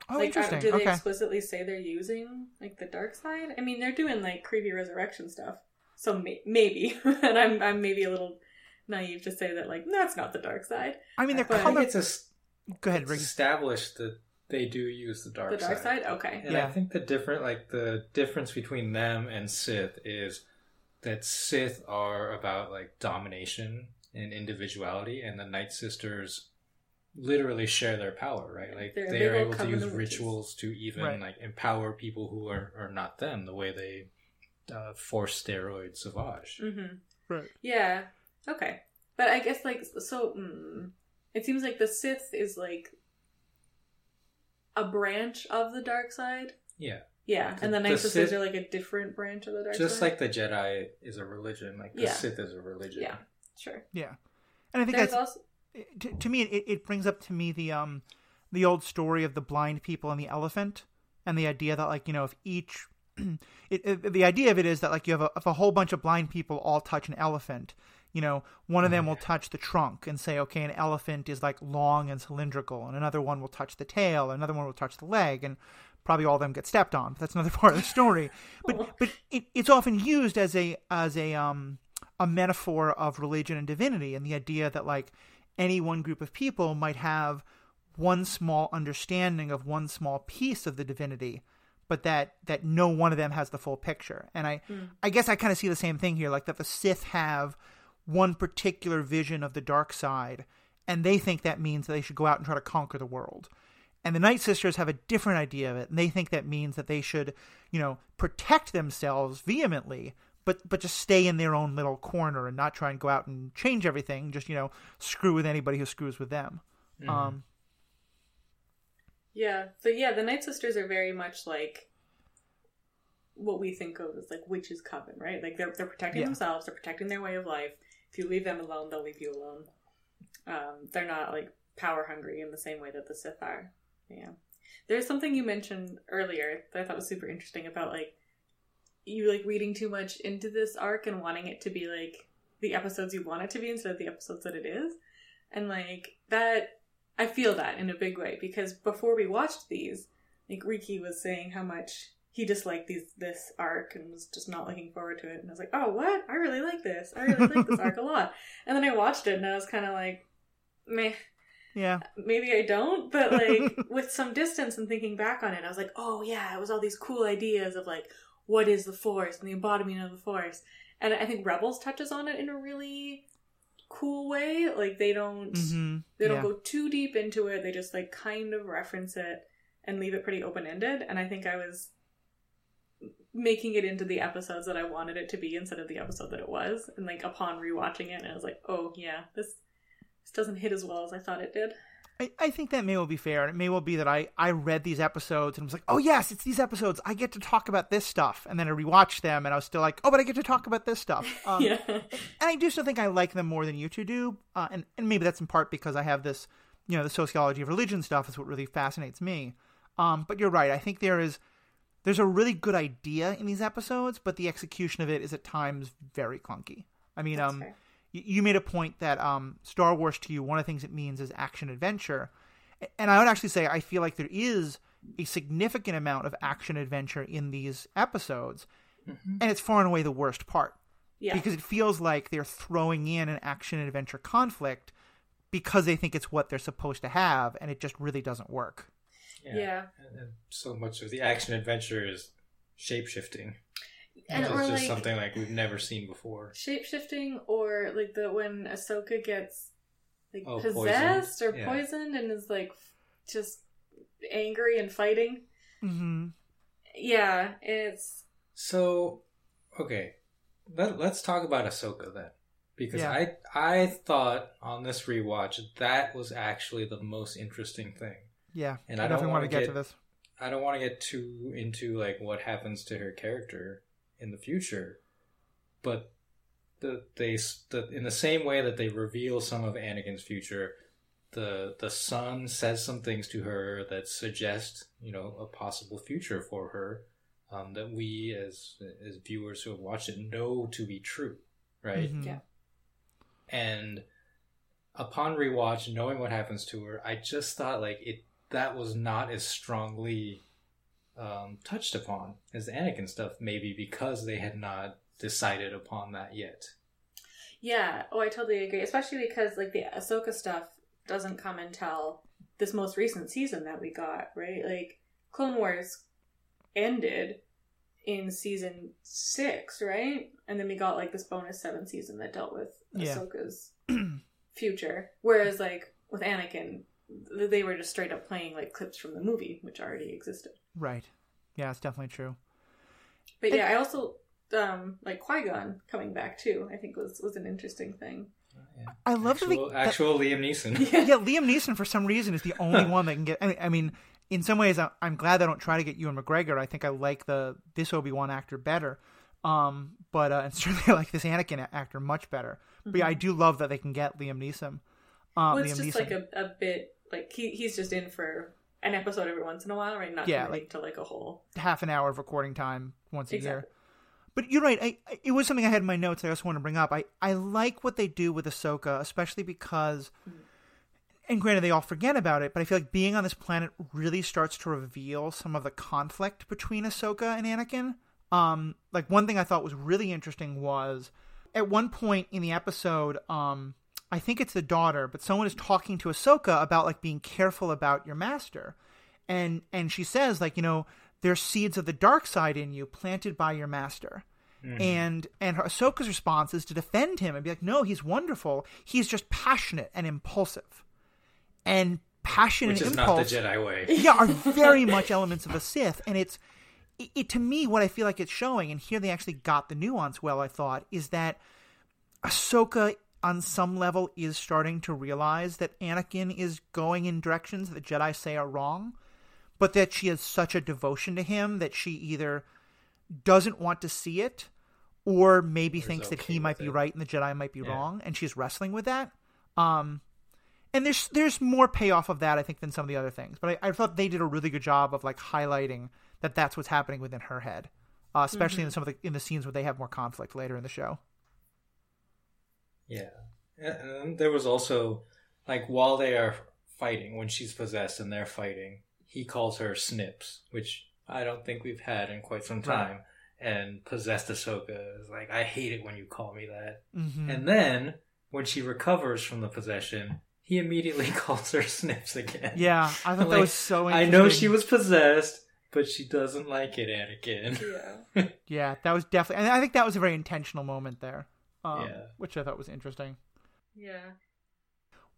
Oh, like, uh, interesting. do they okay. explicitly say they're using like the dark side? I mean, they're doing like creepy resurrection stuff. So may- maybe, and I'm I'm maybe a little naive to say that like that's not the dark side. I mean, they're But- I color. it's a, Go ahead, it's Riki. established that they do use the dark side. The dark side. side, okay. And Yeah. I think the different, like the difference between them and Sith is that Sith are about like domination and individuality, and the Night Sisters literally share their power, right? Like They're they are able to use rituals to even Right. like empower people who are, are not them, the way they uh, force steroid Savage. Mm-hmm. Right. Yeah. Okay. But I guess like so. Mm, it seems like the Sith is like a branch of the dark side. Yeah, Yeah, The- and the the Night Sisters Sith- are like a different branch of the dark just side. Just like the Jedi is a religion, like the Yeah. Sith is a religion. Yeah. sure. Yeah, and I think There's that's also to, to me. It, it brings up to me the um the old story of the blind people and the elephant, and the idea that like you know if each it, it, the idea of it is that like you have a, if a whole bunch of blind people all touch an elephant you know one of them will touch the trunk and say okay an elephant is like long and cylindrical and another one will touch the tail another one will touch the leg and probably all of them get stepped on but that's another part of the story but but it, it's often used as a as a um a metaphor of religion and divinity and the idea that like any one group of people might have one small understanding of one small piece of the divinity but that that no one of them has the full picture. And i hmm. i guess i kind of see the same thing here like that the sith have one particular vision of the dark side and they think that means that they should go out and try to conquer the world. And the Night Sisters have a different idea of it, and they think that means that they should, you know, protect themselves vehemently, but but just stay in their own little corner and not try and go out and change everything. Just you know, screw with anybody who screws with them. Mhm. Um, Yeah. So yeah, the Night Sisters are very much like what we think of as like witches' coven, right? Like they're they're protecting Yeah. themselves, they're protecting their way of life. If you leave them alone, they'll leave you alone. Um, they're not like power hungry in the same way that the Sith are. Yeah. There's something you mentioned earlier that I thought was super interesting about like you like reading too much into this arc and wanting it to be like the episodes you want it to be instead of the episodes that it is. And like that I feel that in a big way because before we watched these, like Riki was saying how much he disliked these this arc and was just not looking forward to it. And I was like, oh, what? I really like this. I really like this arc a lot. And then I watched it and I was kind of like, meh, yeah, maybe I don't. But like with some distance and thinking back on it, I was like, oh yeah, it was all these cool ideas of like what is the Force and the embodiment of the Force. And I think Rebels touches on it in a really cool way. Like they don't hmm they don't yeah. go too deep into it. They just like kind of reference it and leave it pretty open ended. And I think I was making it into the episodes that I wanted it to be instead of the episode that it was. And like upon rewatching it, I was like, oh yeah, this this doesn't hit as well as I thought it did. I, I think that may well be fair. and It may well be that I, I read these episodes and was like, oh, yes, it's these episodes. I get to talk about this stuff. And then I rewatched them and I was still like, oh, but I get to talk about this stuff. Um, yeah. And I do still think I like them more than you two do. Uh, and, and maybe that's in part because I have this, you know, the sociology of religion stuff is what really fascinates me. Um, but you're right. I think there is, there's a really good idea in these episodes, but the execution of it is at times very clunky. I mean, That's um, fair. You, you made a point that um, Star Wars to you, one of the things it means is action adventure. And I would actually say I feel like there is a significant amount of action adventure in these episodes, and it's far and away the worst part Yeah. because it feels like they're throwing in an action adventure conflict because they think it's what they're supposed to have, and it just really doesn't work. Yeah. And, and so much of the action adventure is shape shifting. And it's just like something like we've never seen before. shape shifting or like the when Ahsoka gets like Oh, possessed poisoned. or Yeah. poisoned and is like just angry and fighting. Mm-hmm. Yeah, it's So, okay, Let, let's talk about Ahsoka then, because Yeah. I I thought on this rewatch that was actually the most interesting thing. Yeah, And I, I don't definitely want to wanna get, get- to this. I don't want to get too into like what happens to her character in the future, but the they the, in the same way that they reveal some of Anakin's future, the the son says some things to her that suggest you know a possible future for her um, that we as as viewers who have watched it know to be true, right? Mhm. Yeah. and upon rewatch knowing what happens to her i just thought like it that was not as strongly um, touched upon as the anakin stuff maybe because they had not decided upon that yet yeah. Oh, I totally agree. Especially because like the Ahsoka stuff doesn't come until this most recent season that we got, right? Like Clone Wars ended in season six, right? And then we got like this bonus seven season that dealt with Yeah. Ahsoka's future. Whereas like with Anakin, they were just straight up playing like clips from the movie, which already existed. Right. Yeah, it's definitely true. But yeah, I also um like Qui Gon coming back too. I think was was an interesting thing. yeah. I love actual, that, they, that actual liam neeson yeah, Liam Neeson for some reason is the only one that can get. I mean, I mean in some ways, I- I'm glad they don't try to get Ewan McGregor. I think I like the this Obi Wan actor better. Um, but uh, and certainly I like this Anakin actor much better. But yeah, I do love that they can get Liam Neeson. Uh, Well, it's Liam just Neeson. like a, a bit like he he's just in for an episode every once in a while, right? Not Yeah, like- to like a whole. half an hour of recording time once a year. But you're right. I, I- it was something I had in my notes. I just want to bring up. I, I like what they do with Ahsoka, especially because, and granted, they all forget about it. But I feel like being on this planet really starts to reveal some of the conflict between Ahsoka and Anakin. Um, like one thing I thought was really interesting was at one point in the episode, um, I think it's the daughter, but someone is talking to Ahsoka about like being careful about your master, and and she says like you know there's seeds of the dark side in you planted by your master. Mm-hmm. And and her Ahsoka's response is to defend him and be like, no, he's wonderful. He's just passionate and impulsive. And passion Which and is impulse not the Jedi way. yeah, are very much elements of a Sith, and it's it, it, to me what I feel like it's showing, and here they actually got the nuance well. I thought is that Ahsoka on some level is starting to realize that Anakin is going in directions that the Jedi say are wrong, but that she has such a devotion to him that she either doesn't want to see it or maybe Or thinks that he might be it. right and the Jedi might be Yeah. wrong, and she's wrestling with that. Um, and there's there's more payoff of that I think than some of the other things, but I, I thought they did a really good job of like highlighting that that's what's happening within her head, uh, especially in some of the in the scenes where they have more conflict later in the show. Yeah. And there was also, like, while they are fighting, when she's possessed and they're fighting, he calls her Snips, which I don't think we've had in quite some time. And possessed Ahsoka is like, I hate it when you call me that. Mm-hmm. And then, when she recovers from the possession, he immediately calls her Snips again. yeah, I thought that was so. I know she was possessed, but she doesn't like it, Anakin. Yeah. Yeah, that was definitely, and I think that was a very intentional moment there, um, Yeah. which I thought was interesting. Yeah.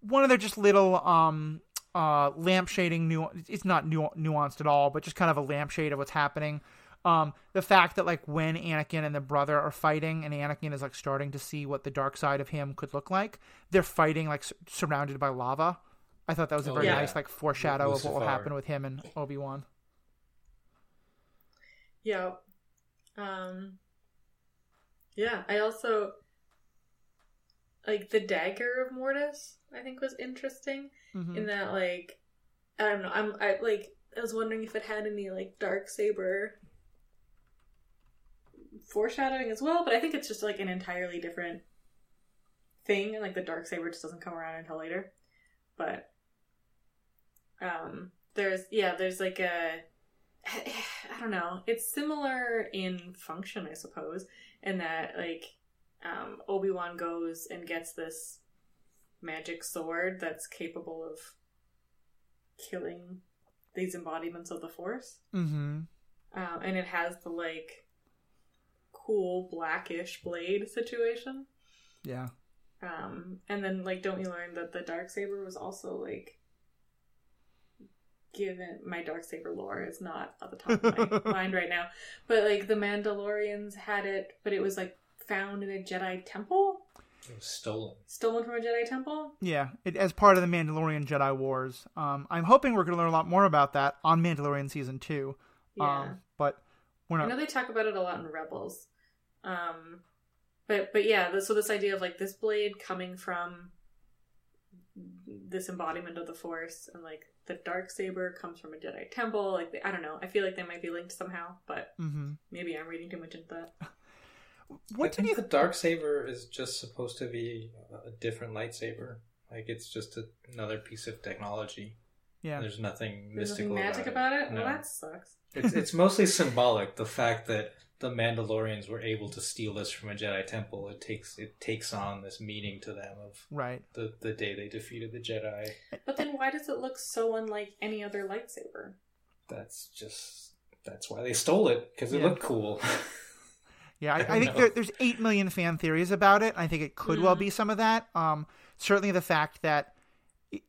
one of their just little um uh lampshading nu it's not nu- nuanced at all but just kind of a lampshade of what's happening um the fact that like when Anakin and the brother are fighting and Anakin is like starting to see what the dark side of him could look like they're fighting like s- surrounded by lava I thought that was a Oh, very yeah. nice like foreshadow of what will happen with him and Obi-Wan Yeah. Um Yeah, I also like the dagger of Mortis, I think was interesting Mhm. in that like I don't know, I'm I like I was wondering if it had any like dark saber foreshadowing as well, but I think it's just like an entirely different thing and like the dark saber just doesn't come around until later. But um there's yeah, there's like a I don't know. It's similar in function, I suppose, in that like um, Obi Wan goes and gets this magic sword that's capable of killing these embodiments of the Force, Mhm. um, and it has the like cool blackish blade situation. yeah Um, and then like, don't you learn that the dark saber was also like given my dark saber lore is not at the top of my mind right now, but like the Mandalorians had it, but it was like found in a Jedi temple, It was stolen. stolen from a Jedi temple. Yeah, it, as part of the Mandalorian Jedi Wars. Um, I'm hoping we're going to learn a lot more about that on Mandalorian season two. Yeah, Um, but we're not. I know they talk about it a lot in Rebels. Um, but but yeah, so this idea of like this blade coming from this embodiment of the Force, and like the dark saber comes from a Jedi temple. Like I don't know. I feel like they might be linked somehow, but hmm maybe I'm reading too much into that. What I did think you? the dark saber is just supposed to be a different lightsaber. Like it's just a, another piece of technology. Yeah, There's nothing There's mystical nothing magic about about it. No. Well, that sucks. It's it's mostly symbolic. The fact that the Mandalorians were able to steal this from a Jedi temple, it takes it takes on this meaning to them of right. the the day they defeated the Jedi. But then why does it look so unlike any other lightsaber? That's just that's why they stole it because it Yeah. looked cool. Yeah, I, I I, think there, there's eight million fan theories about it. I think it could well Mhm. be some of that. Um, certainly the fact that, it-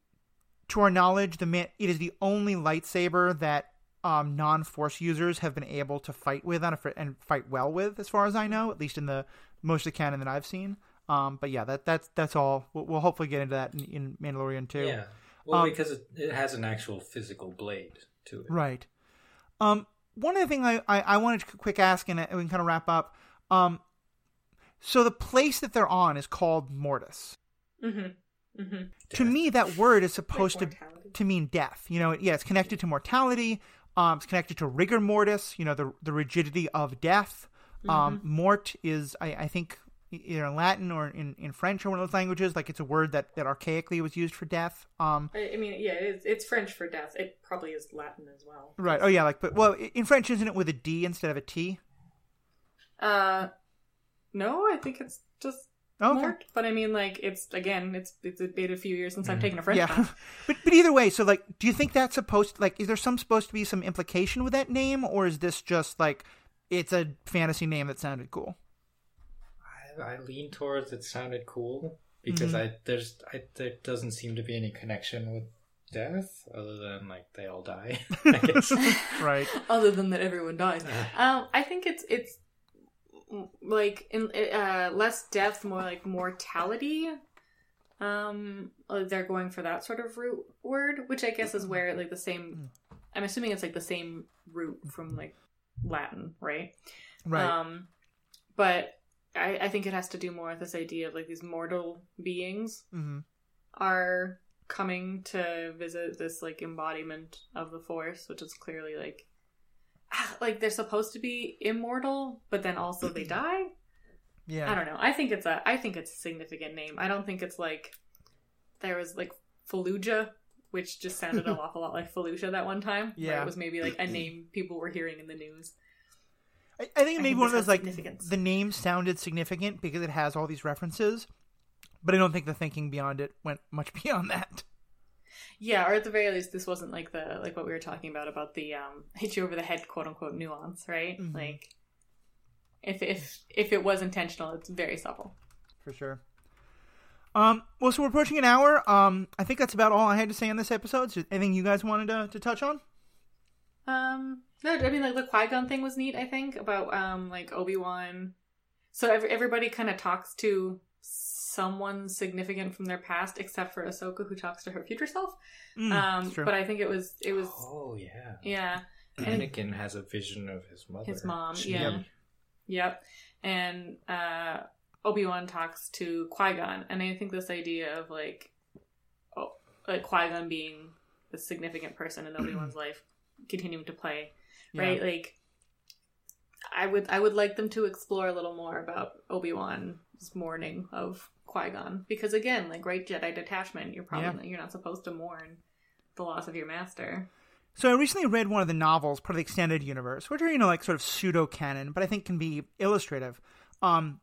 to our knowledge, the man, it is the only lightsaber that um, non-force users have been able to fight with on a, and fight well with, as far as I know, at least in the most of the canon that I've seen. Um, but yeah, that that's that's all. We'll, we'll hopefully get into that in, in Mandalorian too. yeah, well, Um, because it, it has an actual physical blade to it. Right. Um, one other thing I, I, I wanted to quick ask, and we can kind of wrap up. Um, so the place that they're on is called Mortis. Mm-hmm. Mm-hmm. To me, that word is supposed to to mean death. You know, yeah, it's connected to mortality. Um, it's connected to rigor mortis. You know, the the rigidity of death. Um, mort is, I, I think, either in Latin or in, in French or one of those languages. Like it's a word that, that archaically was used for death. Um, I, I mean, yeah, it's, it's French for death. It probably is Latin as well. right. Oh yeah. Like, but well, in French, isn't it with a D instead of a T? Uh, no, I think it's just Oh, okay. Mort. But I mean, like, it's again, it's it's been a few years since I've taken a French yeah class. but but either way so like do you think that's supposed like is there some supposed to be some implication with that name or is this just like it's a fantasy name that sounded cool I, I lean towards it sounded cool because Mhm. I there's I, there doesn't seem to be any connection with death other than like they all die. I guess. right. Other than that, everyone dies. Um, I think it's it's mm, like in uh, less death, more like mortality. Um, uh, they're going for that sort of root word, which I guess is where like the same. I'm assuming it's like the same root from like Latin, right? Right. Um, but I, I think it has to do more with this idea of like these mortal beings hmm are coming to visit this like embodiment of the force, which is clearly like like they're supposed to be immortal, but then also they die. Yeah. I don't know. I think it's a I think it's a significant name. I don't think it's like there was like Felucia, which just sounded an awful lot like Fallujah that one time. Yeah. it was maybe like a name people were hearing in the news. I, I think I maybe think one of those like the name sounded significant because it has all these references, but I don't think the thinking beyond it went much beyond that. Yeah, or at the very least, this wasn't like the like what we were talking about about the um hit you over the head quote unquote nuance, right? Mhm. Like if if if it was intentional, it's very subtle. For sure. Um. Well, so we're approaching an hour. Um. I think that's about all I had to say on this episode. So anything you guys wanted to, to touch on? Um, no, I mean like the Qui Gon thing was neat. I think about um like Obi Wan. So every, everybody kind of talks to someone significant from their past, except for Ahsoka, who talks to her future self. Mm, um, but I think it was it was Oh yeah. yeah. And- Anakin has a vision of his mother. His mom, She- yeah. Yep. And uh Obi Wan talks to Qui Gon, and I think this idea of like, oh, like Qui Gon being the significant person in Obi Wan's life, continuing to play, right? Like, I would I would like them to explore a little more about Obi Wan's mourning of Qui Gon, because again, like right Jedi detachment, you're probably you're not supposed to mourn the loss of your master. So I recently read one of the novels, part of the extended universe, which are you know like sort of pseudo canon, but I think can be illustrative. Um,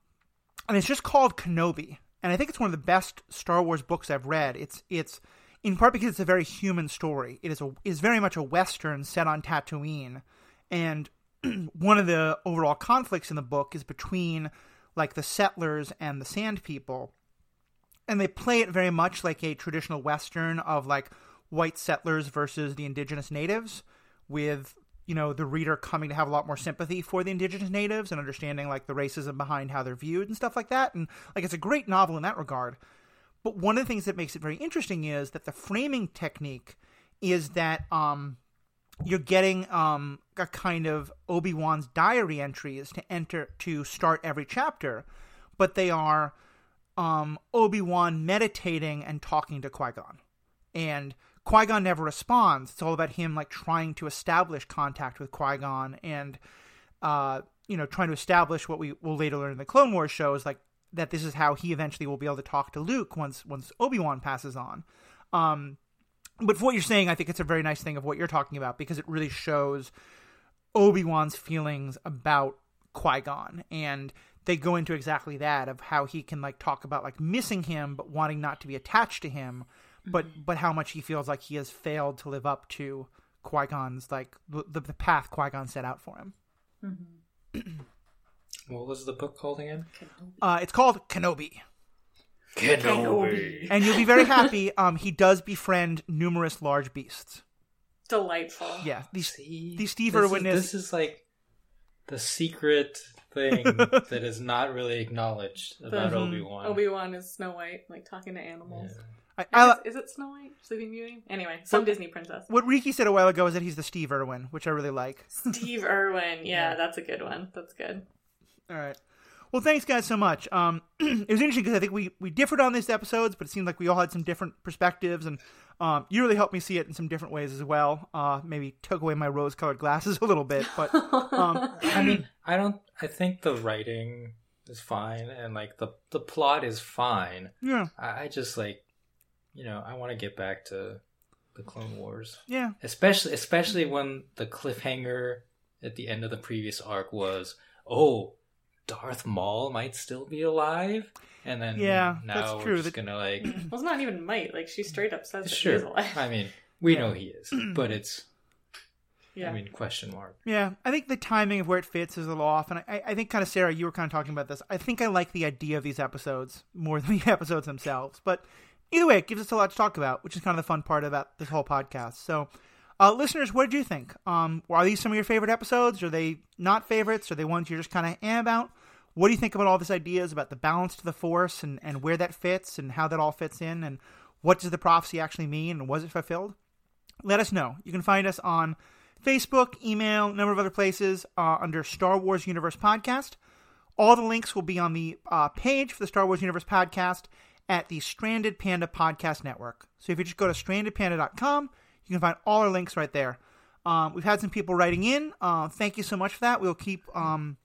and it's just called Kenobi, and I think it's one of the best Star Wars books I've read. It's it's in part because it's a very human story. It is a is very much a western set on Tatooine, and one of the overall conflicts in the book is between like the settlers and the Sand People, and they play it very much like a traditional western of like white settlers versus the indigenous natives with you know the reader coming to have a lot more sympathy for the indigenous natives and understanding like the racism behind how they're viewed and stuff like that. And like it's a great novel in that regard. But one of the things that makes it very interesting is that the framing technique is that um you're getting um a kind of Obi-Wan's diary entries to enter to start every chapter but they are um Obi-Wan meditating and talking to Qui-Gon and Qui Gon never responds. It's all about him like trying to establish contact with Qui Gon and, uh, you know, trying to establish what we will later learn in the Clone Wars shows, like that this is how he eventually will be able to talk to Luke once once Obi Wan passes on. Um, but for what you're saying, I think it's a very nice thing of what you're talking about because it really shows Obi Wan's feelings about Qui Gon and they go into exactly that of how he can like talk about like missing him but wanting not to be attached to him but but how much he feels like he has failed to live up to Qui Gon's like the, the path Qui Gon set out for him. Mm-hmm. What was the book called again? Uh, it's called Kenobi, Kenobi. and you'll be very happy. Um, he does befriend numerous large beasts. Delightful. Yeah, these See, these Steve this Irwin is, is- this is like the secret thing that is not really acknowledged about Mhm. Obi Wan. Obi Wan is Snow White, like talking to animals. I, I I, guess- is it Snow White? Sleeping Beauty? Anyway, some What- Disney princess. what Riki said a while ago is that he's the Steve Irwin, which I really like. Steve Irwin. Yeah, Yeah. that's a good one. That's good. All right. Well, thanks guys so much. Um, it was interesting because I think we we differed on these episodes, but it seemed like we all had some different perspectives, and um, you really helped me see it in some different ways as well. Uh, maybe took away my rose-colored glasses a little bit, but um, I mean, I don't. I think the writing is fine, and like the the plot is fine. yeah, I, I just like, you know, I want to get back to the Clone Wars, yeah, especially especially when the cliffhanger at the end of the previous arc was, oh, Darth Maul might still be alive, and then Yeah, now that's we're true. just gonna like, well, it's not even might. Like she straight up says that he is sure. alive. I mean, we know he is, but it's, Yeah. I mean, question mark. yeah. I think the timing of where it fits is a little off, and I, I think kind of Sarah, you were kind of talking about this. I think I like the idea of these episodes more than the episodes themselves, but either way, it gives us a lot to talk about, which is kind of the fun part about this whole podcast. So, uh, listeners, what did you think? Um, are these some of your favorite episodes? Are they not favorites? Are they ones you're just kind of eh about? What do you think about all these ideas about the balance to the force and, and where that fits and how that all fits in and what does the prophecy actually mean and was it fulfilled? Let us know. You can find us on Facebook, email, a number of other places uh, under Star Wars Universe Podcast. All the links will be on the uh, page for the Star Wars Universe Podcast at the Stranded Panda Podcast Network. So if you just go to strandedpanda.com, you can find all our links right there. Um, we've had some people writing in. Uh, thank you so much for that. We'll keep. Um,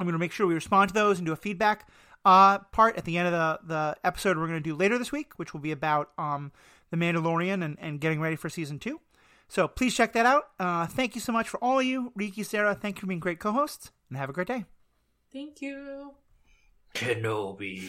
I'm going to make sure we respond to those and do a feedback uh, part at the end of the, the episode we're going to do later this week, which will be about um, The Mandalorian and, and getting ready for season two. So please check that out. Uh, thank you so much for all of you. Riki, Sarah, thank you for being great co hosts, and have a great day. Thank you. Kenobi.